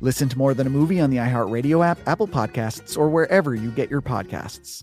Listen to More Than a Movie on the iHeartRadio app, Apple Podcasts, or wherever you get your podcasts.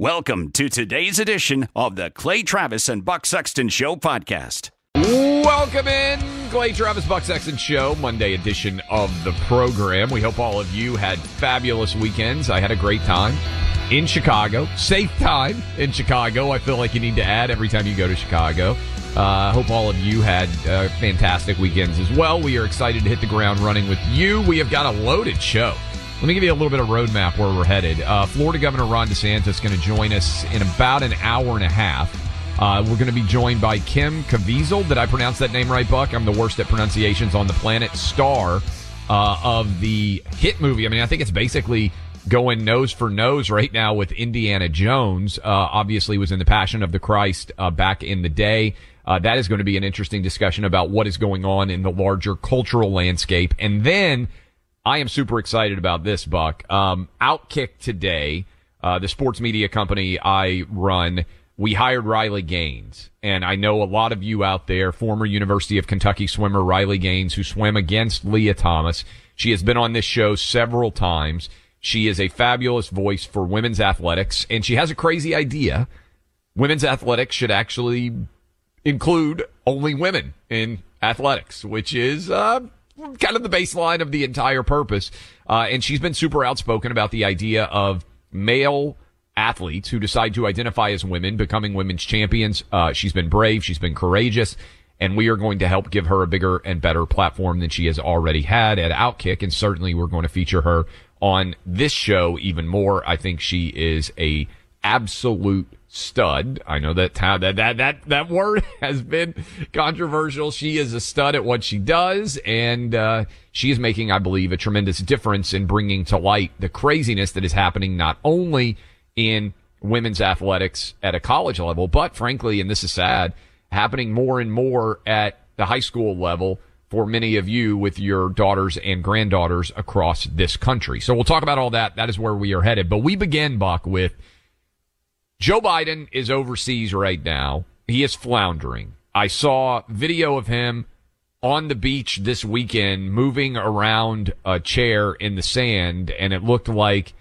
Welcome to today's edition of the Clay Travis and Buck Sexton Show podcast. Welcome in, Clay Travis Buck Sexton Show, Monday edition of the program. We hope all of you had fabulous weekends. I had a great time in Chicago, safe time in Chicago. I feel like you need to add every time you go to Chicago. I uh, hope all of you had uh, fantastic weekends as well. We are excited to hit the ground running with you. We have got a loaded show. Let me give you a little bit of roadmap where we're headed. Uh, Florida Governor Ron DeSantis is going to join us in about an hour and a half. Uh, we're going to be joined by Jim Caviezel. Did I pronounce that name right, Buck? I'm the worst at pronunciations on the planet. Star uh, of the hit movie. I mean, I think it's basically going nose for nose right now with Indiana Jones. Uh, obviously, was in the Passion of the Christ uh, back in the day. Uh, that is going to be an interesting discussion about what is going on in the larger cultural landscape, and then I am super excited about this, Buck. Um, Outkick today, uh, the sports media company I run, we hired Riley Gaines. And I know a lot of you out there, former University of Kentucky swimmer Riley Gaines, who swam against Lia Thomas. She has been on this show several times. She is a fabulous voice for women's athletics, and she has a crazy idea. Women's athletics should actually include only women in athletics, which is uh, kind of the baseline of the entire purpose. Uh, and she's been super outspoken about the idea of male athletes who decide to identify as women becoming women's champions. Uh, she's been brave. She's been courageous. And we are going to help give her a bigger and better platform than she has already had at Outkick. And certainly we're going to feature her on this show even more. I think she is a absolute stud. I know that that that that that word has been controversial. She is a stud at what she does, and uh, she is making, I believe, a tremendous difference in bringing to light the craziness that is happening not only in women's athletics at a college level, but frankly, and this is sad, happening more and more at the high school level for many of you with your daughters and granddaughters across this country. So we'll talk about all that. That is where we are headed. But we begin, Buck, with Joe Biden is overseas right now. He is floundering. I saw video of him on the beach this weekend moving around a chair in the sand, and it looked like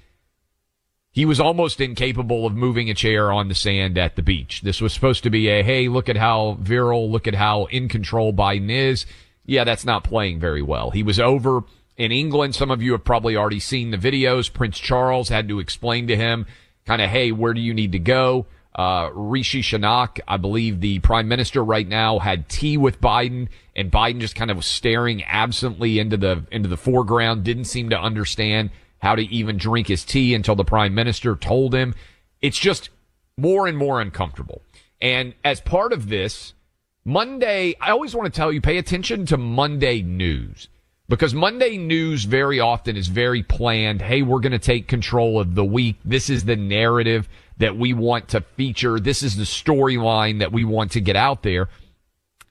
he was almost incapable of moving a chair on the sand at the beach. This was supposed to be a, hey, look at how virile, look at how in control Biden is. Yeah, that's not playing very well. He was over in England. Some of you have probably already seen the videos. Prince Charles had to explain to him kind of, hey, where do you need to go? Uh, Rishi Sunak, I believe the prime minister right now had tea with Biden and Biden just kind of staring absently into the, into the foreground, didn't seem to understand how to even drink his tea until the prime minister told him. It's just more and more uncomfortable. And as part of this, Monday, I always want to tell you, pay attention to Monday news because Monday news very often is very planned. Hey, we're going to take control of the week. This is the narrative that we want to feature. This is the storyline that we want to get out there.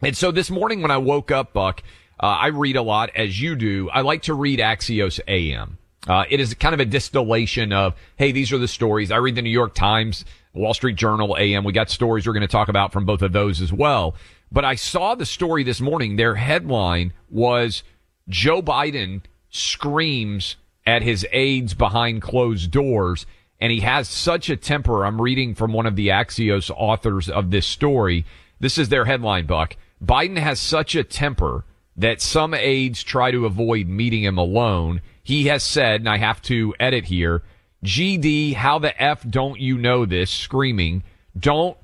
And so this morning when I woke up, Buck, uh, I read a lot as you do. I like to read Axios AM. Uh, it is kind of a distillation of, hey, these are the stories. I read the New York Times, Wall Street Journal, AM. We got stories we're going to talk about from both of those as well. But I saw the story this morning. Their headline was Joe Biden screams at his aides behind closed doors. And he has such a temper. I'm reading from one of the Axios authors of this story. This is their headline, Buck. Biden has such a temper that some aides try to avoid meeting him alone. He has said, and I have to edit here, GD, how the F don't you know this? Screaming, don't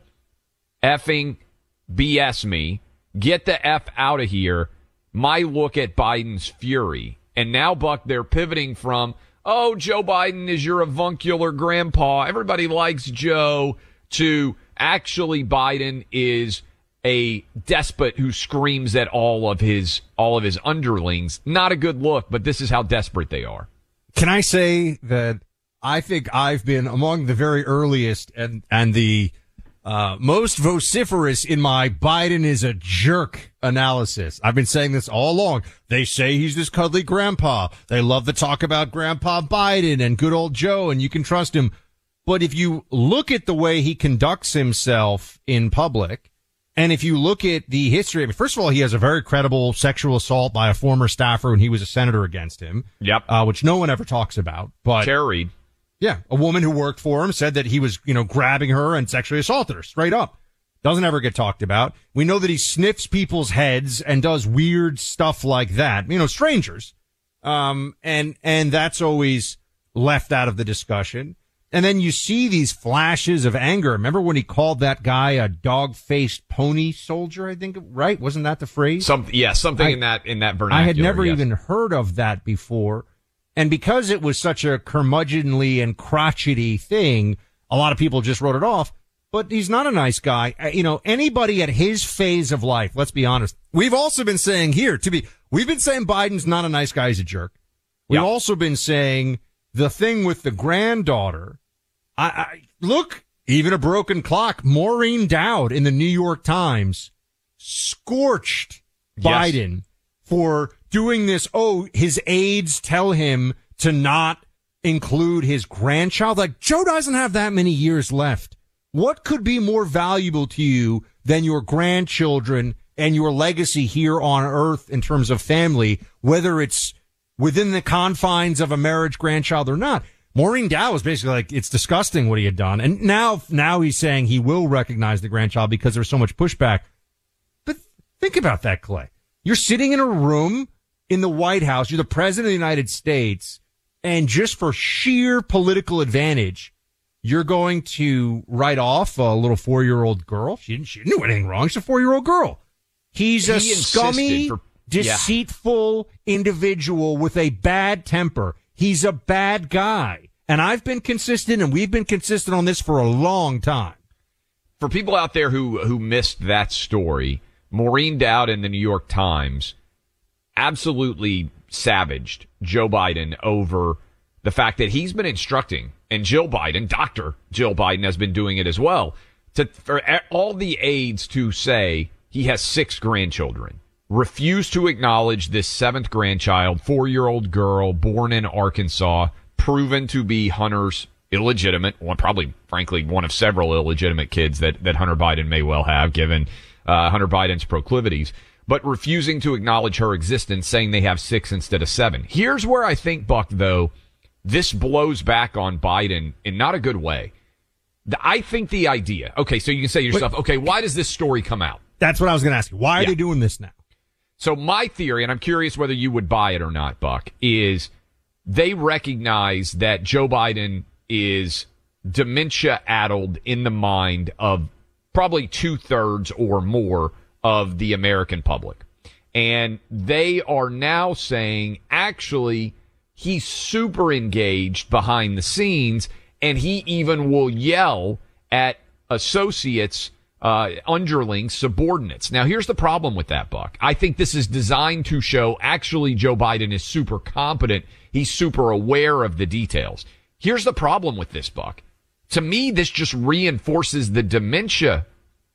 effing BS me. Get the F out of here. My look at Biden's fury. And now, Buck, they're pivoting from, oh, Joe Biden is your avuncular grandpa. Everybody likes Joe to actually Biden is a despot who screams at all of his all of his underlings. Not a good look, but this is how desperate they are. Can I say that I think I've been among the very earliest and and the uh, most vociferous in my Biden is a jerk analysis. I've been saying this all along. They say he's this cuddly grandpa. They love to talk about Grandpa Biden and good old Joe, and you can trust him. But if you look at the way he conducts himself in public, and if you look at the history, I mean, first of all, he has a very credible sexual assault by a former staffer when he was a senator against him. Yep. Uh, which no one ever talks about. But Tara Reade. yeah, a woman who worked for him said that he was, you know, grabbing her and sexually assaulted her straight up. Doesn't ever get talked about. We know that he sniffs people's heads and does weird stuff like that. You know, strangers. Um, and, and that's always left out of the discussion. And then you see these flashes of anger. Remember when he called that guy a dog-faced pony soldier? I think, right? Wasn't that the phrase? Some, yeah, something I- in that in that vernacular. I had never yes. even heard of that before. And because it was such a curmudgeonly and crotchety thing, a lot of people just wrote it off. But he's not a nice guy. Uh, You know, anybody at his phase of life, let's be honest. We've also been saying here to be, we've been saying Biden's not a nice guy. He's a jerk. We've Yeah. also been saying the thing with the granddaughter. I, I look, even a broken clock. Maureen Dowd in the New York Times scorched Yes. Biden for doing this. Oh, his aides tell him to not include his grandchild. Like Joe doesn't have that many years left. What could be more valuable to you than your grandchildren and your legacy here on earth in terms of family, whether it's within the confines of a marriage grandchild or not? Maureen Dowd was basically like, it's disgusting what he had done. And now, now he's saying he will recognize the grandchild because there's so much pushback. But think about that, Clay. You're sitting in a room in the White House. You're the president of the United States. And just for sheer political advantage, you're going to write off a little four year old girl. She didn't, she didn't do anything wrong. She's a four year old girl. He's a He insisted scummy, for- yeah. deceitful individual with a bad temper. He's a bad guy. And I've been consistent and we've been consistent on this for a long time. for people out there who who missed that story, Maureen Dowd in the New York Times absolutely savaged Joe Biden over the fact that he's been instructing, and Jill Biden, Doctor Jill Biden, has been doing it as well, to for all the aides to say he has six grandchildren. Refuse to acknowledge this seventh grandchild, four year old girl born in Arkansas, proven to be Hunter's illegitimate, one probably, frankly, one of several illegitimate kids that, that Hunter Biden may well have, given uh, Hunter Biden's proclivities, but refusing to acknowledge her existence, saying they have six instead of seven. Here's where I think, Buck, though, this blows back on Biden in not a good way. I think the idea, okay, so you can say to yourself, okay, why does this story come out? That's what I was going to ask you. Why are Yeah. they doing this now? So my theory, and I'm curious whether you would buy it or not, Buck, is they recognize that Joe Biden is dementia addled in the mind of probably two thirds or more of the American public. And they are now saying, actually, he's super engaged behind the scenes and he even will yell at associates uh, underlings, subordinates. Now, here's the problem with that, Buck. I think this is designed to show actually Joe Biden is super competent. He's super aware of the details. Here's the problem with this, Buck. To me, this just reinforces the dementia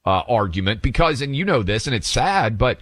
uh, argument because, and you know this, and it's sad, but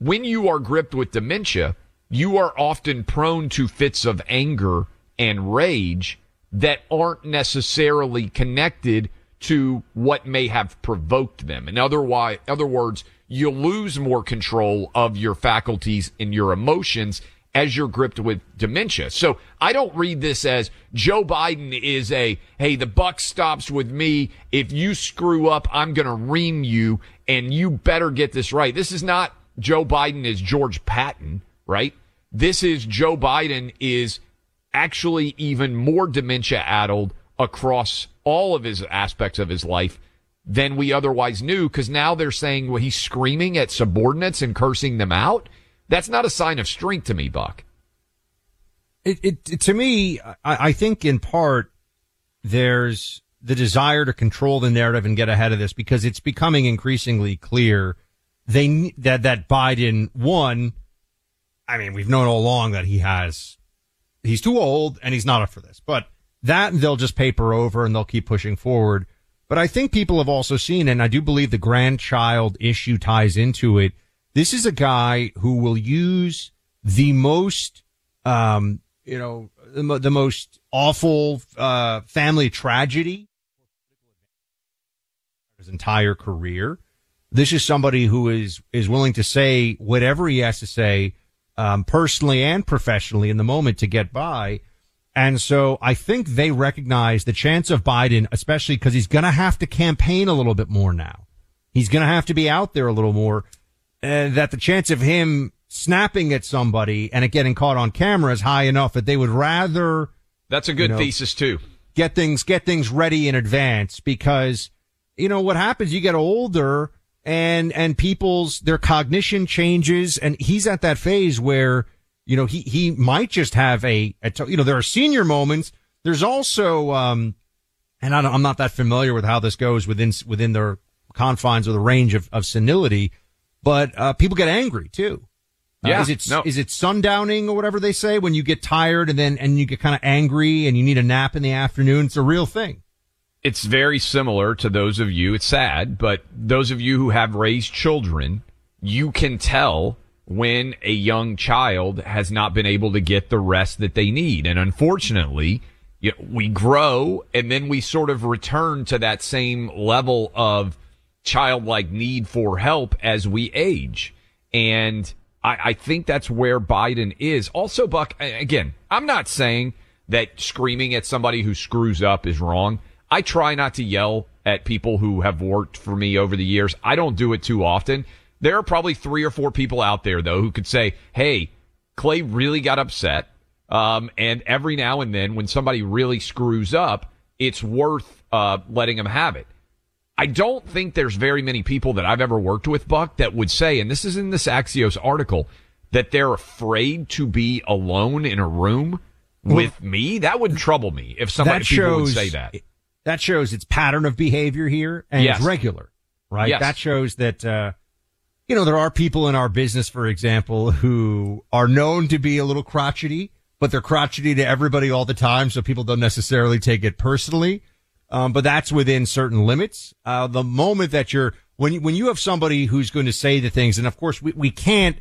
when you are gripped with dementia, you are often prone to fits of anger and rage that aren't necessarily connected to what may have provoked them. In other, words, you lose more control of your faculties and your emotions as you're gripped with dementia. So I don't read this as Joe Biden is a, hey, the buck stops with me. If you screw up, I'm going to ream you and you better get this right. This is not Joe Biden is George Patton, right? This is Joe Biden is actually even more dementia addled across all of his aspects of his life than we otherwise knew because now they're saying well, he's screaming at subordinates and cursing them out. That's not a sign of strength to me, Buck. It, it, to me, I, I think in part there's the desire to control the narrative and get ahead of this because it's becoming increasingly clear they that that Biden one. I mean, we've known all along that he has he's too old and he's not up for this, but that they'll just paper over and they'll keep pushing forward. But I think people have also seen, and I do believe the grandchild issue ties into it this is a guy who will use the most, um, you know, the, the most awful uh, family tragedy his entire career. This is somebody who is is willing to say whatever he has to say, um, personally and professionally in the moment to get by. And so I think they recognize the chance of Biden, especially because he's going to have to campaign a little bit more now. He's going to have to be out there a little more uh, that the chance of him snapping at somebody and it getting caught on camera is high enough that they would rather. That's a good you know, thesis too. Get things, get things ready in advance because, you know, what happens, you get older and, and people's, their cognition changes and he's at that phase where, you know, he, he might just have a, a you know, there are senior moments. There's also, um, and I am not that familiar with how this goes within, within their confines or the range of, of senility but uh, people get angry too. Uh, yeah, is it no. is it sundowning or whatever they say when you get tired and then and you get kind of angry and you need a nap in the afternoon? It's a real thing. It's very similar to those of you. It's sad, but those of you who have raised children, you can tell when a young child has not been able to get the rest that they need, and unfortunately. You know, we grow and then we sort of return to that same level of childlike need for help as we age. And I, I think that's where Biden is. Also, Buck, again, I'm not saying that screaming at somebody who screws up is wrong. I try not to yell at people who have worked for me over the years. I don't do it too often. There are probably three or four people out there though who could say, Hey, Clay really got upset. Um, and every now and then when somebody really screws up, it's worth, uh, letting them have it. I don't think there's very many people that I've ever worked with, Buck, that would say, and this is in this Axios article, that they're afraid to be alone in a room with me. That would trouble me if somebody shows, would say that. That shows its pattern of behavior here and yes. it's regular, right? Yes. That shows that, uh, you know, there are people in our business, for example, who are known to be a little crotchety, but they're crotchety to everybody all the time. So people don't necessarily take it personally. Um, but that's within certain limits. Uh, the moment that you're, when you, when you have somebody who's going to say the things, and of course we, we can't,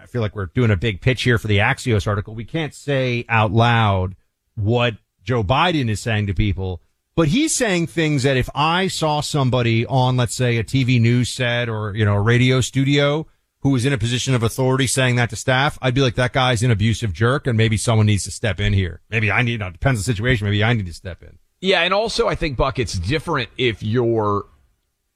I feel like we're doing a big pitch here for the Axios article. We can't say out loud what Joe Biden is saying to people, but he's saying things that if I saw somebody on, let's say a TV news set or, you know, a radio studio who was in a position of authority saying that to staff, I'd be like, that guy's an abusive jerk and maybe someone needs to step in here. Maybe I need, you know, depends on the situation. Maybe I need to step in. Yeah, and also I think Buck, it's different if you're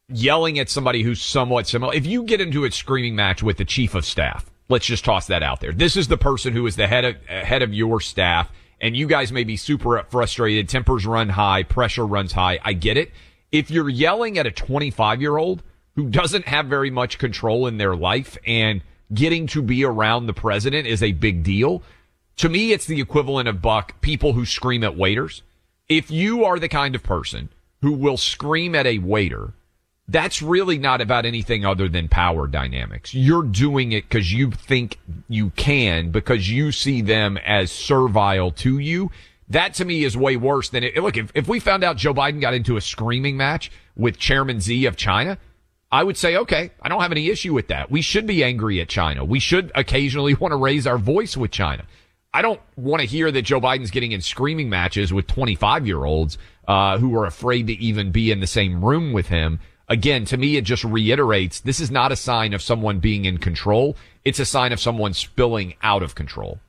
yelling at somebody who's somewhat similar. If you get into a screaming match with the chief of staff, let's just toss that out there. This is the person who is the head of head of your staff, and you guys may be super frustrated. Tempers run high, pressure runs high. I get it. If you're yelling at a 25 year old who doesn't have very much control in their life and getting to be around the president is a big deal. To me, it's the equivalent of Buck people who scream at waiters if you are the kind of person who will scream at a waiter, that's really not about anything other than power dynamics. You're doing it because you think you can, because you see them as servile to you. That to me is way worse than it. Look, if, if we found out Joe Biden got into a screaming match with Chairman Xi of China, I would say, okay, I don't have any issue with that. We should be angry at China. We should occasionally want to raise our voice with China. I don't want to hear that Joe Biden's getting in screaming matches with 25 year olds uh, who are afraid to even be in the same room with him. Again, to me, it just reiterates this is not a sign of someone being in control. It's a sign of someone spilling out of control.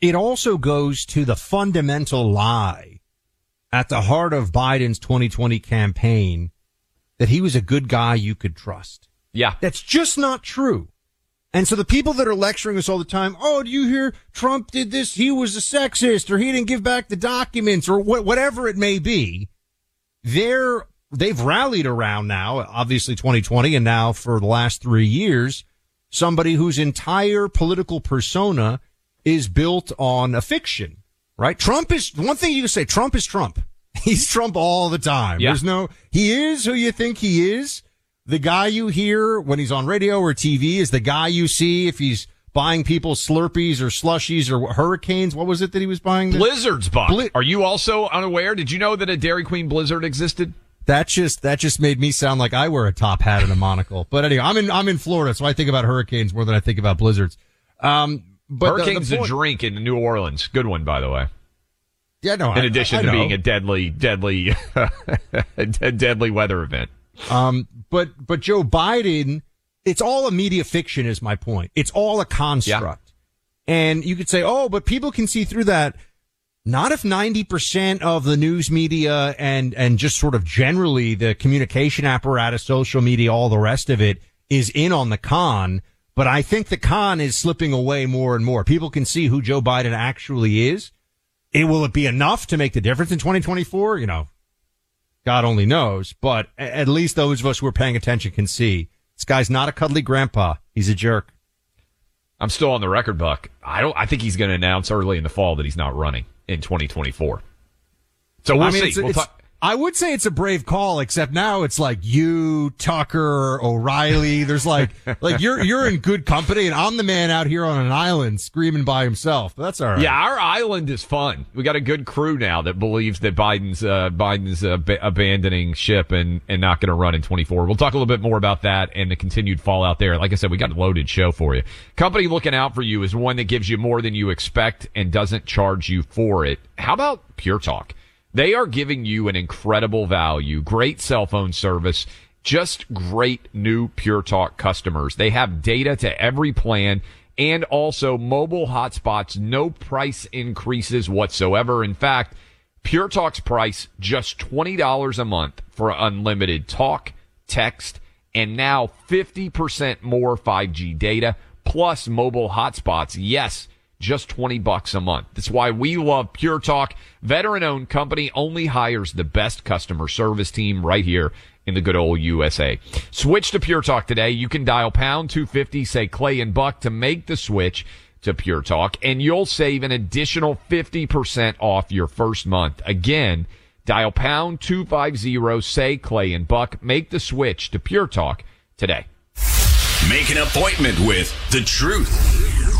It also goes to the fundamental lie at the heart of Biden's 2020 campaign that he was a good guy you could trust. Yeah. That's just not true. And so the people that are lecturing us all the time, oh, do you hear Trump did this? He was a sexist or he didn't give back the documents or wh- whatever it may be. They're, they've rallied around now, obviously 2020 and now for the last three years, somebody whose entire political persona is built on a fiction, right? Trump is, one thing you can say, Trump is Trump. He's Trump all the time. Yeah. There's no, he is who you think he is. The guy you hear when he's on radio or TV is the guy you see if he's buying people Slurpees or slushies or hurricanes. What was it that he was buying? Blizzards, Buck. Bli- Are you also unaware? Did you know that a Dairy Queen Blizzard existed? That just that just made me sound like I wear a top hat and a monocle. But anyway, I'm in I'm in Florida, so I think about hurricanes more than I think about blizzards. Um, but the- the Hurricane's a drink in New Orleans. Good one, by the way. Yeah, no. In I- addition I to know. being a deadly, deadly, a deadly weather event. Um, but but Joe Biden, it's all a media fiction, is my point. It's all a construct, and you could say, oh, but people can see through that. Not if ninety percent of the news media and and just sort of generally the communication apparatus, social media, all the rest of it is in on the con. But I think the con is slipping away more and more. People can see who Joe Biden actually is. It will it be enough to make the difference in 2024? You know, God only knows, but at least those of us who are paying attention can see this guy's not a cuddly grandpa. He's a jerk. I'm still on the record, Buck. I don't. I think he's going to announce early in the fall that he's not running in 2024. So we'll I mean, see. it's- We'll it's- talk- I would say it's a brave call, except now it's like you, Tucker, O'Reilly. There's like, like you're, you're in good company and I'm the man out here on an island screaming by himself. But that's all right. Yeah, our island is fun. We got a good crew now that believes that Biden's uh, Biden's uh, ba- abandoning ship and and not going to run in 24. We'll talk a little bit more about that and the continued fallout there. Like I said, we got a loaded show for you. Company looking out for you is one that gives you more than you expect and doesn't charge you for it. How about Pure Talk? They are giving you an incredible value, great cell phone service, just great new Pure Talk customers. They have data to every plan and also mobile hotspots, no price increases whatsoever. In fact, Pure Talk's price just $20 a month for unlimited talk, text, and now 50% more 5G data plus mobile hotspots. Yes, just 20 bucks a month. That's why we love Pure Talk. Veteran owned company only hires the best customer service team right here in the good old USA. Switch to Pure Talk today. You can dial pound 250, say Clay and Buck to make the switch to Pure Talk and you'll save an additional 50% off your first month. Again, dial pound 250, say Clay and Buck, make the switch to Pure Talk today. Make an appointment with the truth.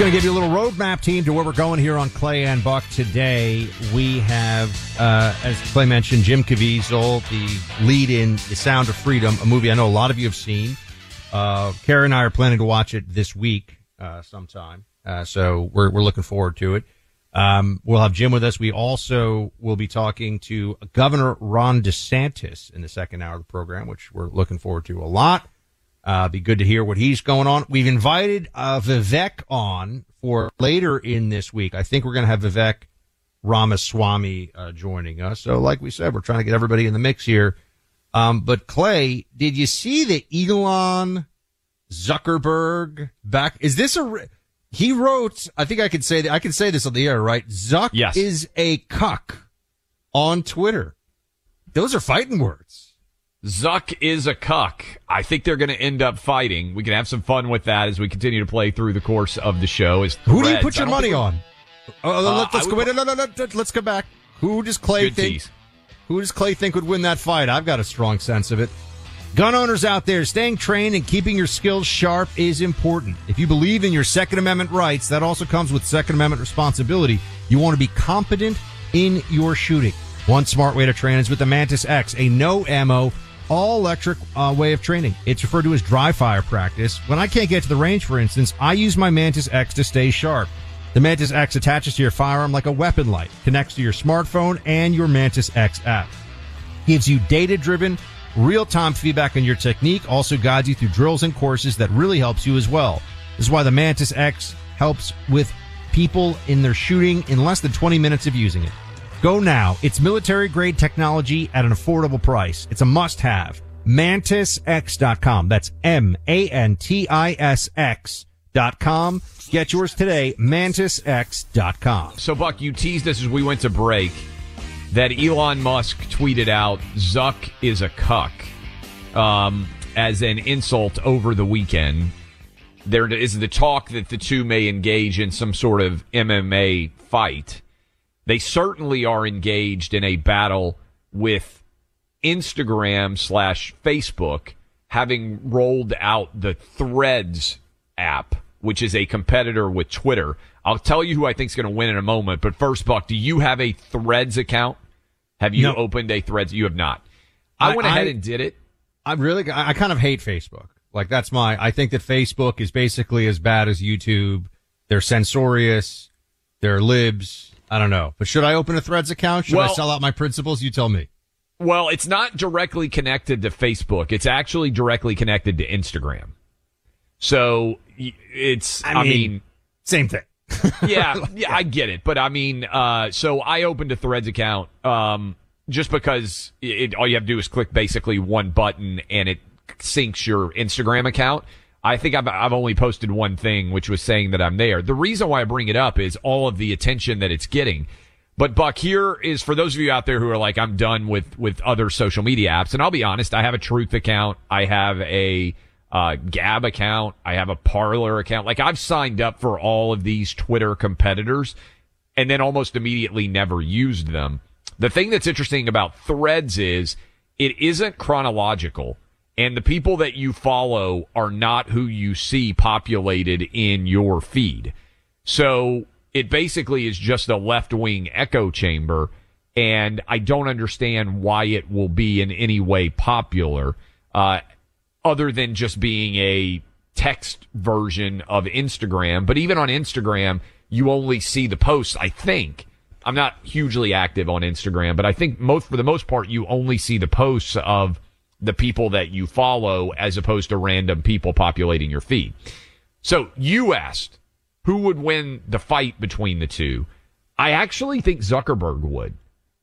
Going to give you a little roadmap team to where we're going here on Clay and Buck today. We have, uh, as Clay mentioned, Jim Caviezel, the lead in The Sound of Freedom, a movie I know a lot of you have seen. Uh, Kara and I are planning to watch it this week uh, sometime, uh, so we're we're looking forward to it. Um, we'll have Jim with us. We also will be talking to Governor Ron DeSantis in the second hour of the program, which we're looking forward to a lot. Uh, be good to hear what he's going on. We've invited uh, Vivek on for later in this week. I think we're going to have Vivek Ramaswamy uh, joining us. So, like we said, we're trying to get everybody in the mix here. Um, but Clay, did you see the Elon Zuckerberg back? Is this a? re- He wrote. I think I can say that. I can say this on the air, right? Zuck Yes. is a cuck on Twitter. Those are fighting words. Zuck is a cuck. I think they're going to end up fighting. We can have some fun with that as we continue to play through the course of the show. As Who do you put your money on? Oh, Uh, let's, let's I go. would- Wait, no, no, no, no, Let's go back. Who does Clay think? tease. Who does Clay think would win that fight? I've got a strong sense of it. Gun owners out there, staying trained and keeping your skills sharp is important. If you believe in your Second Amendment rights, that also comes with Second Amendment responsibility. You want to be competent in your shooting. One smart way to train is with the Mantis X, a no ammo, all electric uh, way of training. It's referred to as dry fire practice. When I can't get to the range, for instance, I use my Mantis X to stay sharp. The Mantis X attaches to your firearm like a weapon light, connects to your smartphone and your Mantis X app gives you data driven, real time feedback on your technique, also guides you through drills and courses that really helps you as well. This is why the Mantis X helps with people in their shooting in less than 20 minutes of using it. Go now. It's military grade technology at an affordable price. It's a must have. MantisX.com. That's M-A-N-T-I-S-X dot com. Get yours today. MantisX.com. So, Buck, you teased us as we went to break that Elon Musk tweeted out Zuck is a cuck um, as an insult over the weekend. There is the talk that the two may engage in some sort of MMA fight. They certainly are engaged in a battle with Instagram slash Facebook having rolled out the Threads app, which is a competitor with Twitter. I'll tell you who I think is going to win in a moment. But first, Buck, do you have a Threads account? Have you No. opened a Threads? You have not. I, I- went ahead I- and did it. I really, I I kind of hate Facebook. Like that's my, I think that Facebook is basically as bad as YouTube. They're censorious. They're libs. I don't know. But should I open a Threads account? Should I sell out my principles? You tell me. Well, it's not directly connected to Facebook. It's actually directly connected to Instagram. So it's, I, I mean, mean, Same thing. yeah, yeah, I get it. But I mean, uh, so I opened a Threads account, um, just because it, all you have to do is click basically one button and it syncs your Instagram account. I think I've, I've only posted one thing, which was saying that I'm there. The reason why I bring it up is all of the attention that it's getting. But Buck, here is for those of you out there who are like, I'm done with, with other social media apps. And I'll be honest, I have a truth account. I have a, uh, Gab account. I have a Parler account. Like I've signed up for all of these Twitter competitors and then almost immediately never used them. The thing that's interesting about threads is it isn't chronological and the people that you follow are not who you see populated in your feed. So it basically is just a left wing echo chamber. And I don't understand why it will be in any way popular. Uh, other than just being a text version of Instagram. But even on Instagram, you only see the posts, I think. I'm not hugely active on Instagram, but I think most, for the most part, you only see the posts of the people that you follow as opposed to random people populating your feed. So you asked who would win the fight between the two. I actually think Zuckerberg would.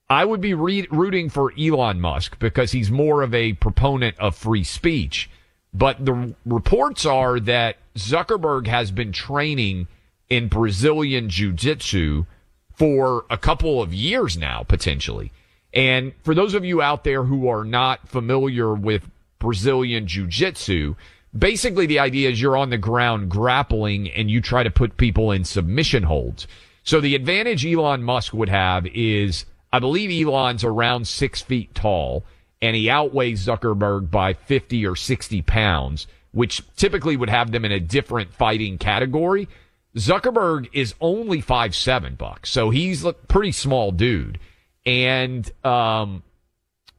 I would be re- rooting for Elon Musk because he's more of a proponent of free speech. But the reports are that Zuckerberg has been training in Brazilian jiu jitsu for a couple of years now, potentially. And for those of you out there who are not familiar with Brazilian jiu jitsu, basically the idea is you're on the ground grappling and you try to put people in submission holds. So the advantage Elon Musk would have is I believe Elon's around six feet tall and he outweighs Zuckerberg by 50 or 60 pounds, which typically would have them in a different fighting category. Zuckerberg is only five seven bucks, so he's a pretty small dude. And, um,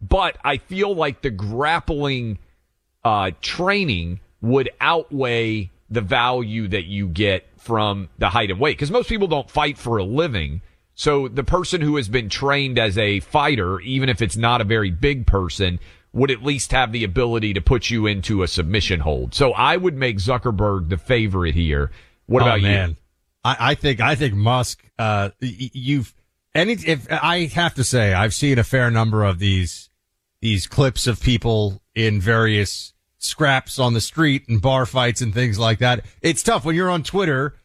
but I feel like the grappling, uh, training would outweigh the value that you get from the height and weight. Cause most people don't fight for a living. So the person who has been trained as a fighter, even if it's not a very big person, would at least have the ability to put you into a submission hold. So I would make Zuckerberg the favorite here. What Oh, about man. you? I, I think I think Musk. Uh, y- you've any if I have to say I've seen a fair number of these these clips of people in various scraps on the street and bar fights and things like that. It's tough when you're on Twitter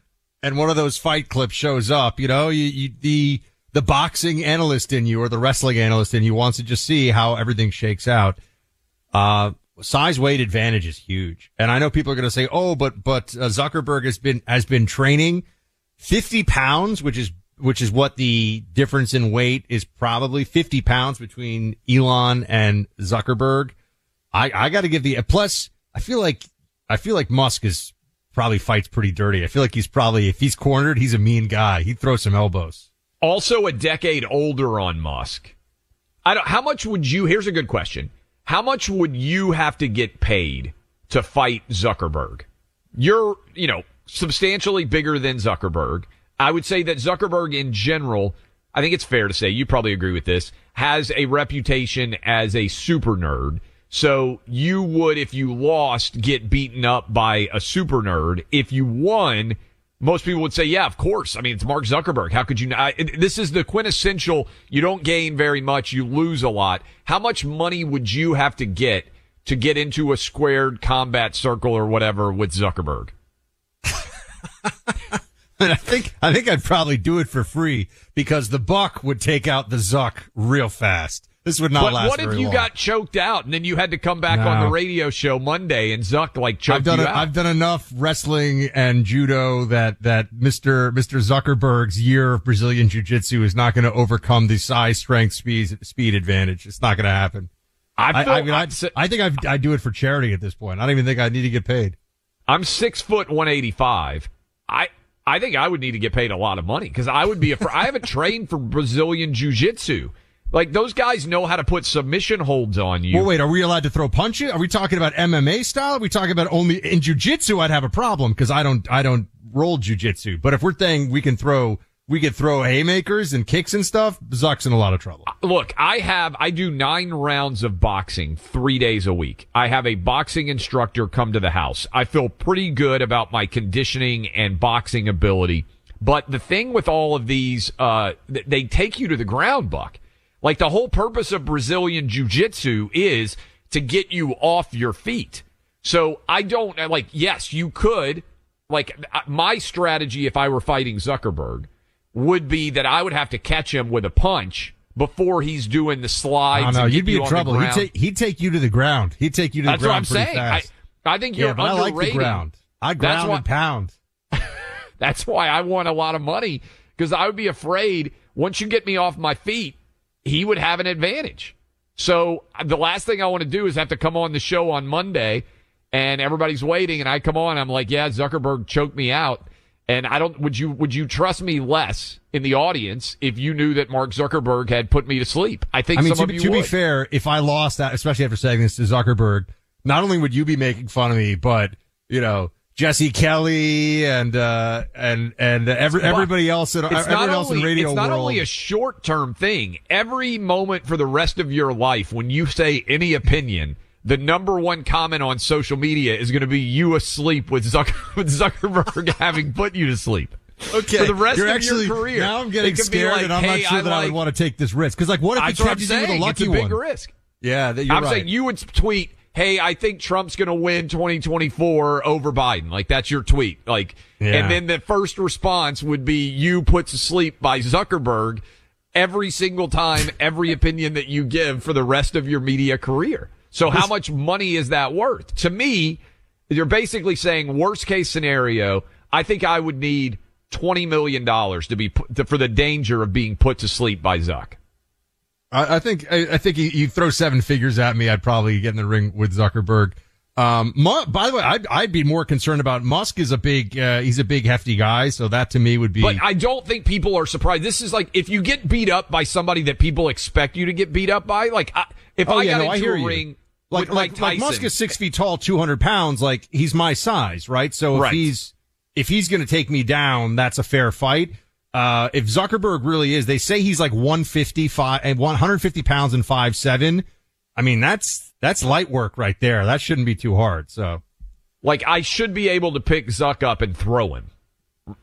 and one of those fight clips shows up. You know, you, you the the boxing analyst in you or the wrestling analyst in you wants to just see how everything shakes out. Uh, size weight advantage is huge. And I know people are going to say, "Oh, but but uh, Zuckerberg has been has been training 50 pounds, which is which is what the difference in weight is probably 50 pounds between Elon and Zuckerberg. I I got to give the plus I feel like I feel like Musk is probably fights pretty dirty. I feel like he's probably if he's cornered, he's a mean guy. He'd throw some elbows. Also a decade older on Musk. I don't, how much would you, here's a good question. How much would you have to get paid to fight Zuckerberg? You're, you know, substantially bigger than Zuckerberg. I would say that Zuckerberg in general, I think it's fair to say, you probably agree with this, has a reputation as a super nerd. So you would, if you lost, get beaten up by a super nerd. If you won, most people would say, yeah, of course. I mean, it's Mark Zuckerberg. How could you not? This is the quintessential. You don't gain very much. You lose a lot. How much money would you have to get to get into a squared combat circle or whatever with Zuckerberg? And I think I think I'd probably do it for free because the buck would take out the Zuck real fast. This would not but last what if you long. got choked out and then you had to come back on the radio show Monday and Zuck like choked I've done you it, out? I've done enough wrestling and judo that that Mr. Mr. Zuckerberg's year of Brazilian jiu-jitsu is not going to overcome the size, strength, speed speed advantage. It's not going to happen. I feel- I, mean, I'd, I think I'd, I'd do it for charity at this point. I don't even think I need to get paid. I'm six foot one eighty five. I I think I would need to get paid a lot of money because I would be. A, I haven't trained for Brazilian jiu jitsu. Like those guys know how to put submission holds on you. Well, wait, are we allowed to throw punches? Are we talking about MMA style? Are we talking about only in jujitsu? I'd have a problem because I don't, I don't roll jujitsu. But if we're saying we can throw, we could throw haymakers and kicks and stuff, Zuck's in a lot of trouble. Look, I have I do nine rounds of boxing three days a week. I have a boxing instructor come to the house. I feel pretty good about my conditioning and boxing ability. But the thing with all of these, uh, they take you to the ground, Buck. Like the whole purpose of Brazilian jiu-jitsu is to get you off your feet. So I don't like, yes, you could, like uh, my strategy if I were fighting Zuckerberg would be that I would have to catch him with a punch before he's doing the I slides. know. and You'd be you in trouble. He'd take, he'd take you to the ground. He'd take you to the ground. That's what I'm saying. I, fast. I think you're but I like the ground. I That's ground why- and pound. That's why I want a lot of money because I would be afraid once you get me off my feet, he would have an advantage. So uh, the last thing I want to do is have to come on the show on Monday and everybody's waiting and I come on. I'm like, yeah, Zuckerberg choked me out. And I don't, would you, would you trust me less in the audience if you knew that Mark Zuckerberg had put me to sleep? I think I mean, some to, of be- to be fair, if I lost that, especially after saying this to Zuckerberg, not only would you be making fun of me, but you know Jesse Kelly and uh, and and every, everybody else in It's everyone not else only, in radio It's not world. only a short term thing. Every moment for the rest of your life, when you say any opinion, the number one comment on social media is going to be you asleep with, Zucker, with Zuckerberg having put you to sleep. Okay, For the rest You're of actually, your career. Now I'm getting scared, like, and I'm hey, not sure I that I would want to take this risk because, like, what if he That's what I'm catches you with a lucky it's a big one? risk. Yeah, that you're I'm right. saying you would tweet, "Hey, I think Trump's going to win 2024 over Biden." Like that's your tweet. Like, Yeah. and then the first response would be you put to sleep by Zuckerberg every single time, every opinion that you give for the rest of your media career. So how much money is that worth? To me, you're basically saying worst case scenario. I think I would need 20 million dollars to be put, to, for the danger of being put to sleep by Zuck. I, I think I, I think you, you throw seven figures at me, I'd probably get in the ring with Zuckerberg. Um, by the way, I'd, I'd be more concerned about Musk is a big, uh, he's a big hefty guy. So that to me would be, But I don't think people are surprised. This is like if you get beat up by somebody that people expect you to get beat up by. Like I, if Oh, I yeah, got no, into a ring like, like, like Musk is six feet tall, 200 pounds. Like he's my size, right? So if Right. he's, if he's going to take me down, that's a fair fight. Uh, if Zuckerberg really is, they say he's like 155 and 150 pounds and five seven. I mean, that's, that's light work right there. That shouldn't be too hard. So. like I should be able to pick Zuck up and throw him.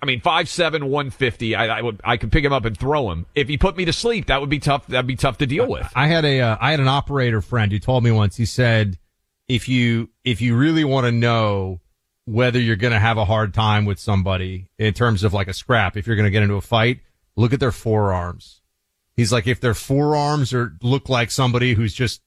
I mean, five seven, one fifty. I, I would, I could pick him up and throw him. If he put me to sleep, that would be tough. That'd be tough to deal with. I had a uh, I had an operator friend who told me once. He said, if you if you really want to know whether you're going to have a hard time with somebody in terms of like a scrap, if you're going to get into a fight, look at their forearms. He's like, if their forearms are look like somebody who's just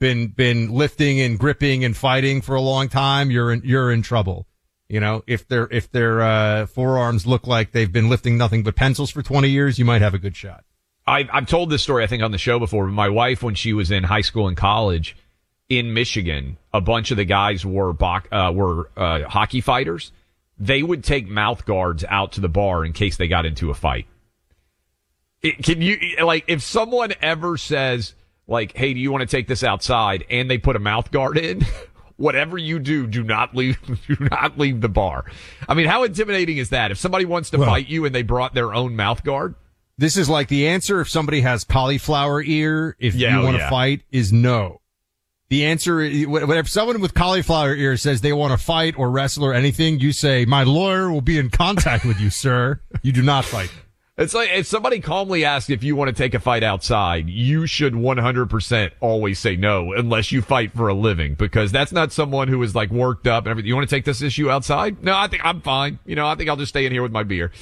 been been lifting and gripping and fighting for a long time, you're in you're in trouble. You know, if their if their uh, forearms look like they've been lifting nothing but pencils for 20 years, you might have a good shot. I, I've told this story, I think, on the show before. My wife, when she was in high school and college in Michigan, a bunch of the guys were box, uh, were uh, hockey fighters. They would take mouth guards out to the bar in case they got into a fight. It, can you like if someone ever says like, "Hey, do you want to take this outside?" and they put a mouth guard in? Whatever you do, do not leave. Do not leave the bar. I mean, how intimidating is that? If somebody wants to Well- fight you and they brought their own mouth guard, This is like the answer if somebody has cauliflower ear, if Yeah, you oh, want to yeah. fight, is no. The answer, is- if someone with cauliflower ear says they want to fight or wrestle or anything, you say, my lawyer will be in contact with you, sir. You do not fight. It's like if somebody calmly asks if you want to take a fight outside, you should 100% always say no unless you fight for a living because that's not someone who is like worked up and everything. You want to take this issue outside? No, I think I'm fine. You know, I think I'll just stay in here with my beer.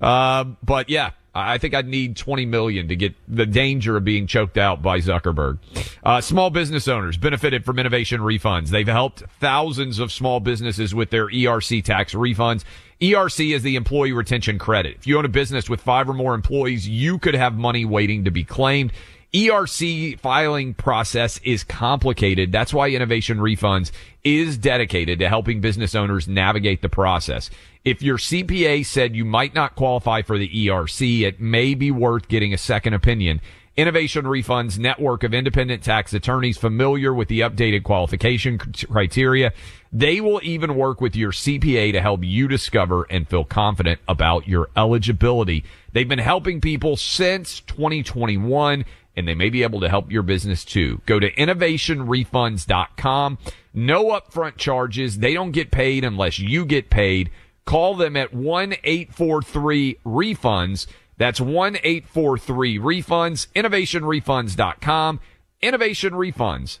Um, but yeah, I think I'd need 20 million to get the danger of being choked out by Zuckerberg. Uh, small business owners benefited from innovation refunds. They've helped thousands of small businesses with their ERC tax refunds. ERC is the employee retention credit. If you own a business with five or more employees, you could have money waiting to be claimed. ERC filing process is complicated. That's why Innovation Refunds is dedicated to helping business owners navigate the process. If your CPA said you might not qualify for the ERC, it may be worth getting a second opinion. Innovation Refunds network of independent tax attorneys familiar with the updated qualification criteria. They will even work with your CPA to help you discover and feel confident about your eligibility. They've been helping people since 2021 and they may be able to help your business too. Go to innovationrefunds.com. No upfront charges. They don't get paid unless you get paid. Call them at 1-843-REFUNDS. That's 1-843-REFUNDS. Innovationrefunds.com. Innovationrefunds.com.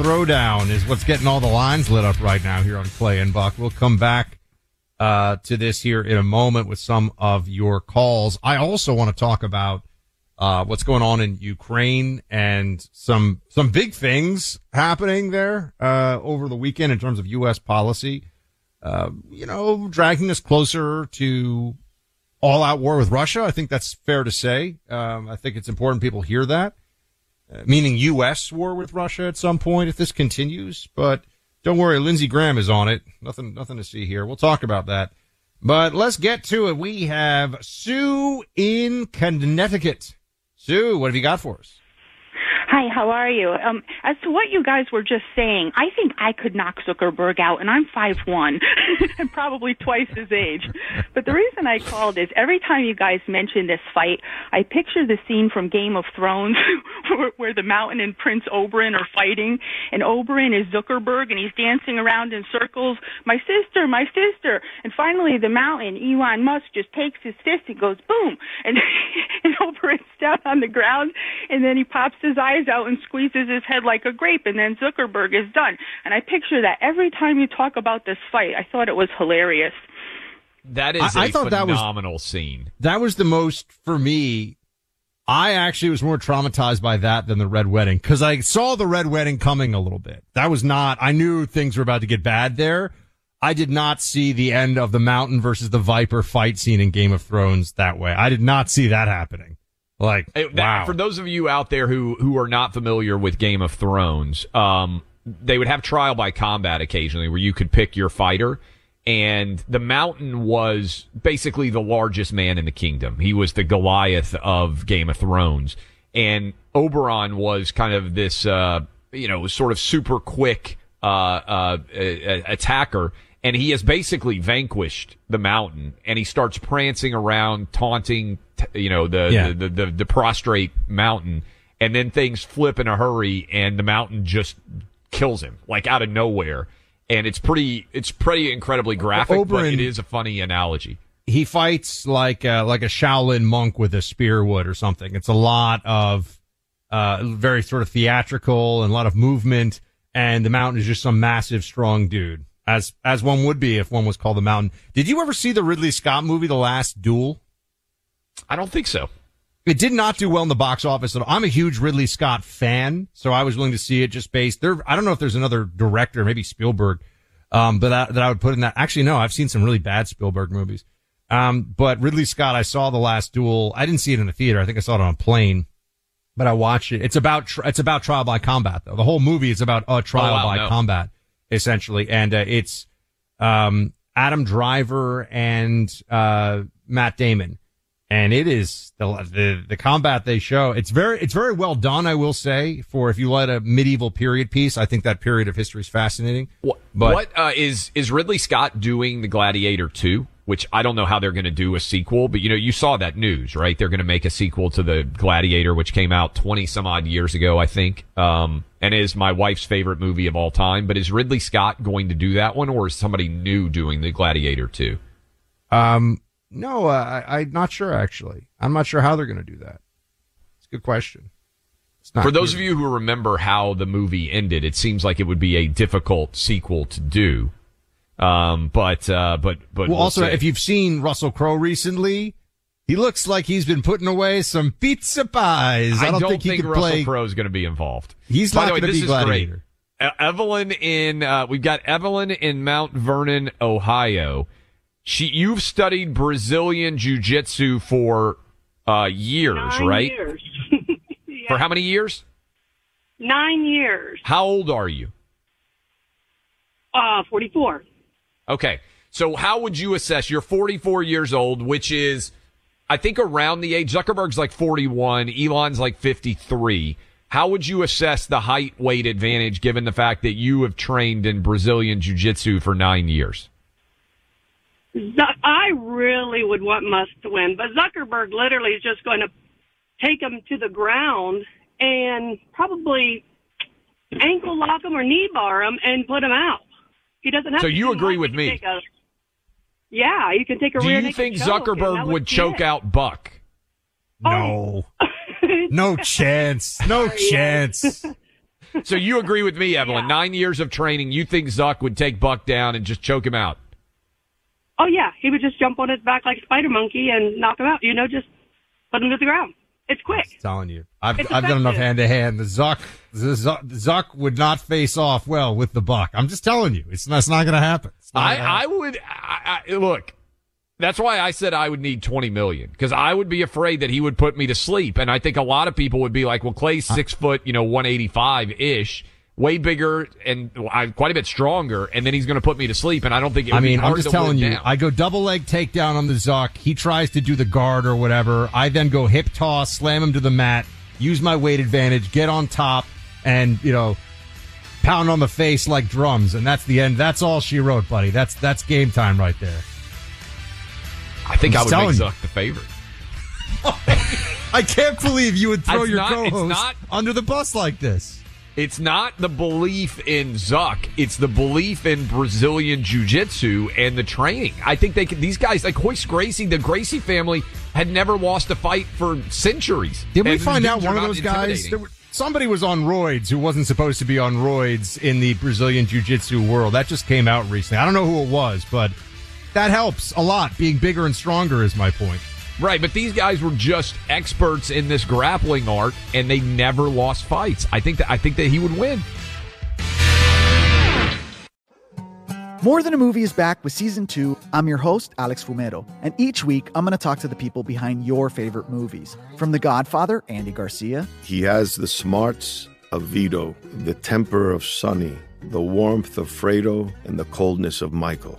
throwdown is what's getting all the lines lit up right now here on Clay and Buck. We'll come back uh, to this here in a moment with some of your calls. I also want to talk about uh, what's going on in Ukraine and some some big things happening there uh, over the weekend in terms of U.S. policy. Uh, you know, dragging us closer to all out war with Russia. I think that's fair to say. Um, I think it's important people hear that, meaning U.S. war with Russia at some point if this continues. But don't worry, Lindsey Graham is on it. Nothing, nothing to see here. We'll talk about that. But let's get to it. We have Sue in Connecticut. Sue, what have you got for us? Hi, how are you? Um, as to what you guys were just saying, I think I could knock Zuckerberg out, and I'm five one, and probably twice his age. But the reason I called is every time you guys mention this fight, I picture the scene from Game of Thrones where, where the Mountain and Prince Oberyn are fighting, and Oberyn is Zuckerberg, and he's dancing around in circles. My sister, my sister, and finally the Mountain, Elon Musk, just takes his fist and goes boom, and and Oberyn's down on the ground, and then he pops his eyes out and squeezes his head like a grape, and then Zuckerberg is done. And I picture that every time you talk about this fight. I thought it was hilarious. That is I- a I thought that was- phenomenal scene. That was the most for me. I actually was more traumatized by that than the red wedding because I saw the red wedding coming a little bit. That was not, I knew things were about to get bad there. I did not see the end of the mountain versus the viper fight scene in Game of Thrones that way. I did not see that happening. Like, that- wow. For those of you out there who who are not familiar with Game of Thrones, um, they would have trial by combat occasionally, where you could pick your fighter. And the Mountain was basically the largest man in the kingdom. He was the Goliath of Game of Thrones, and Oberyn was kind of this, uh, you know, sort of super quick uh, uh, attacker. And he has basically vanquished the Mountain, and he starts prancing around, taunting, you know, the, Yeah. the, the, the, the prostrate mountain and then things flip in a hurry and the mountain just kills him like out of nowhere and it's pretty it's pretty incredibly graphic but it is a funny analogy he fights like uh, like a Shaolin monk with a spear wood or something. It's a lot of uh, very sort of theatrical and a lot of movement. And the mountain is just some massive, strong dude, as as one would be if one was called the mountain. Did you ever see the Ridley Scott movie, The Last Duel? i don't think so It did not do well in the box office at all. I'm a huge Ridley Scott fan, so I was willing to see it just based there. I don't know if there's another director, maybe Spielberg, um, but that, that I would put in that. Actually, no, I've seen some really bad Spielberg movies. Um, but Ridley Scott, I saw the last duel. I didn't see it in the theater. I think I saw it on a plane, but I watched it. It's about, tr- it's about trial by combat though. The whole movie is about a trial Oh, wow, by no. combat essentially. And, uh, it's, um, Adam Driver and, uh, Matt Damon and it is the, the the combat they show. It's very it's very well done. I will say for if you let a medieval period piece, I think that period of history is fascinating. What, But- what uh, is is Ridley Scott doing the Gladiator 2? Which I don't know how they're going to do a sequel, but you know, you saw that news, right? They're going to make a sequel to the Gladiator, which came out 20 some odd years ago, I think. Um, and is my wife's favorite movie of all time. But is Ridley Scott going to do that one or is somebody new doing the Gladiator 2? Um, no, uh, I, I'm not sure actually. I'm not sure how they're going to do that. It's a good question. It's not For those of you who remember how the movie ended, it seems like it would be a difficult sequel to do. Um, but, uh, but, but well, we'll also, see. if you've seen Russell Crowe recently, he looks like he's been putting away some pizza pies. I don't, think he could Russell play. Crowe is going to be involved. He's By not the way, gonna this be is Gladiator. great. Evelyn in uh, we've got Evelyn in Mount Vernon, Ohio. She you've studied Brazilian jiu-jitsu for uh, years, Nine right? Years. For how many years? Nine years. How old are you? Uh, 44. Okay. So how would you assess you're 44 years old, which is I think around the age Zuckerberg's like 41, Elon's like 53. How would you assess the height weight advantage given the fact that you have trained in Brazilian jiu-jitsu for 9 years? I really would want Musk to win, but Zuckerberg literally is just going to take him to the ground and probably ankle lock him or knee bar him and put him out. He doesn't have So to you agree with me? a- yeah, you can take a Do rear you naked think Zuckerberg would choke it. out Buck? Oh. No. no chance. No chance. So you agree with me, Evelyn? Nine years of training, you think Zuck would take Buck down and just choke him out? Oh yeah, he would just jump on his back like a spider monkey and knock him out. You know, just put him to the ground. It's quick. I'm telling you. I've, It's I've done enough hand to hand. The Zuck, the Zuck, Zuck would not face off well with the Buck. I'm just telling you, it's, that's not going to happen. I, gonna I would I, I, look. That's why I said I would need 20 million because I would be afraid that he would put me to sleep. And I think a lot of people would be like, well, Clay's six foot, you know, 185 ish, way bigger and quite a bit stronger. And then he's going to put me to sleep. And I don't think it would I mean, I'm just telling you. down. I go double leg takedown on the Zuck. He tries to do the guard or whatever. I then go hip toss, slam him to the mat, use my weight advantage, get on top, and you know, pound on the face like drums. And that's the end. That's all she wrote, buddy. That's that's game time right there. I think I'm I would make Zuck the favorite. I can't believe you would throw It's your not- co-host not- under the bus like this. It's not the belief in Zuck. It's the belief in Brazilian jiu-jitsu and the training. I think they could, these guys like Royce Gracie, the Gracie family had never lost a fight for centuries. Did we And find out one of those guys? There were, somebody was on roids who wasn't supposed to be on roids in the Brazilian Jiu Jitsu world. That just came out recently. I don't know who it was, but that helps a lot. Being bigger and stronger is my point. Right, but these guys were just experts in this grappling art, and they never lost fights. I think that I think that he would win. More Than a Movie is back with season two. I'm your host, Alex Fumero, and each week I'm going to talk to the people behind your favorite movies. From The Godfather, Andy Garcia, He has the smarts of Vito, the temper of Sonny, the warmth of Fredo, and the coldness of Michael.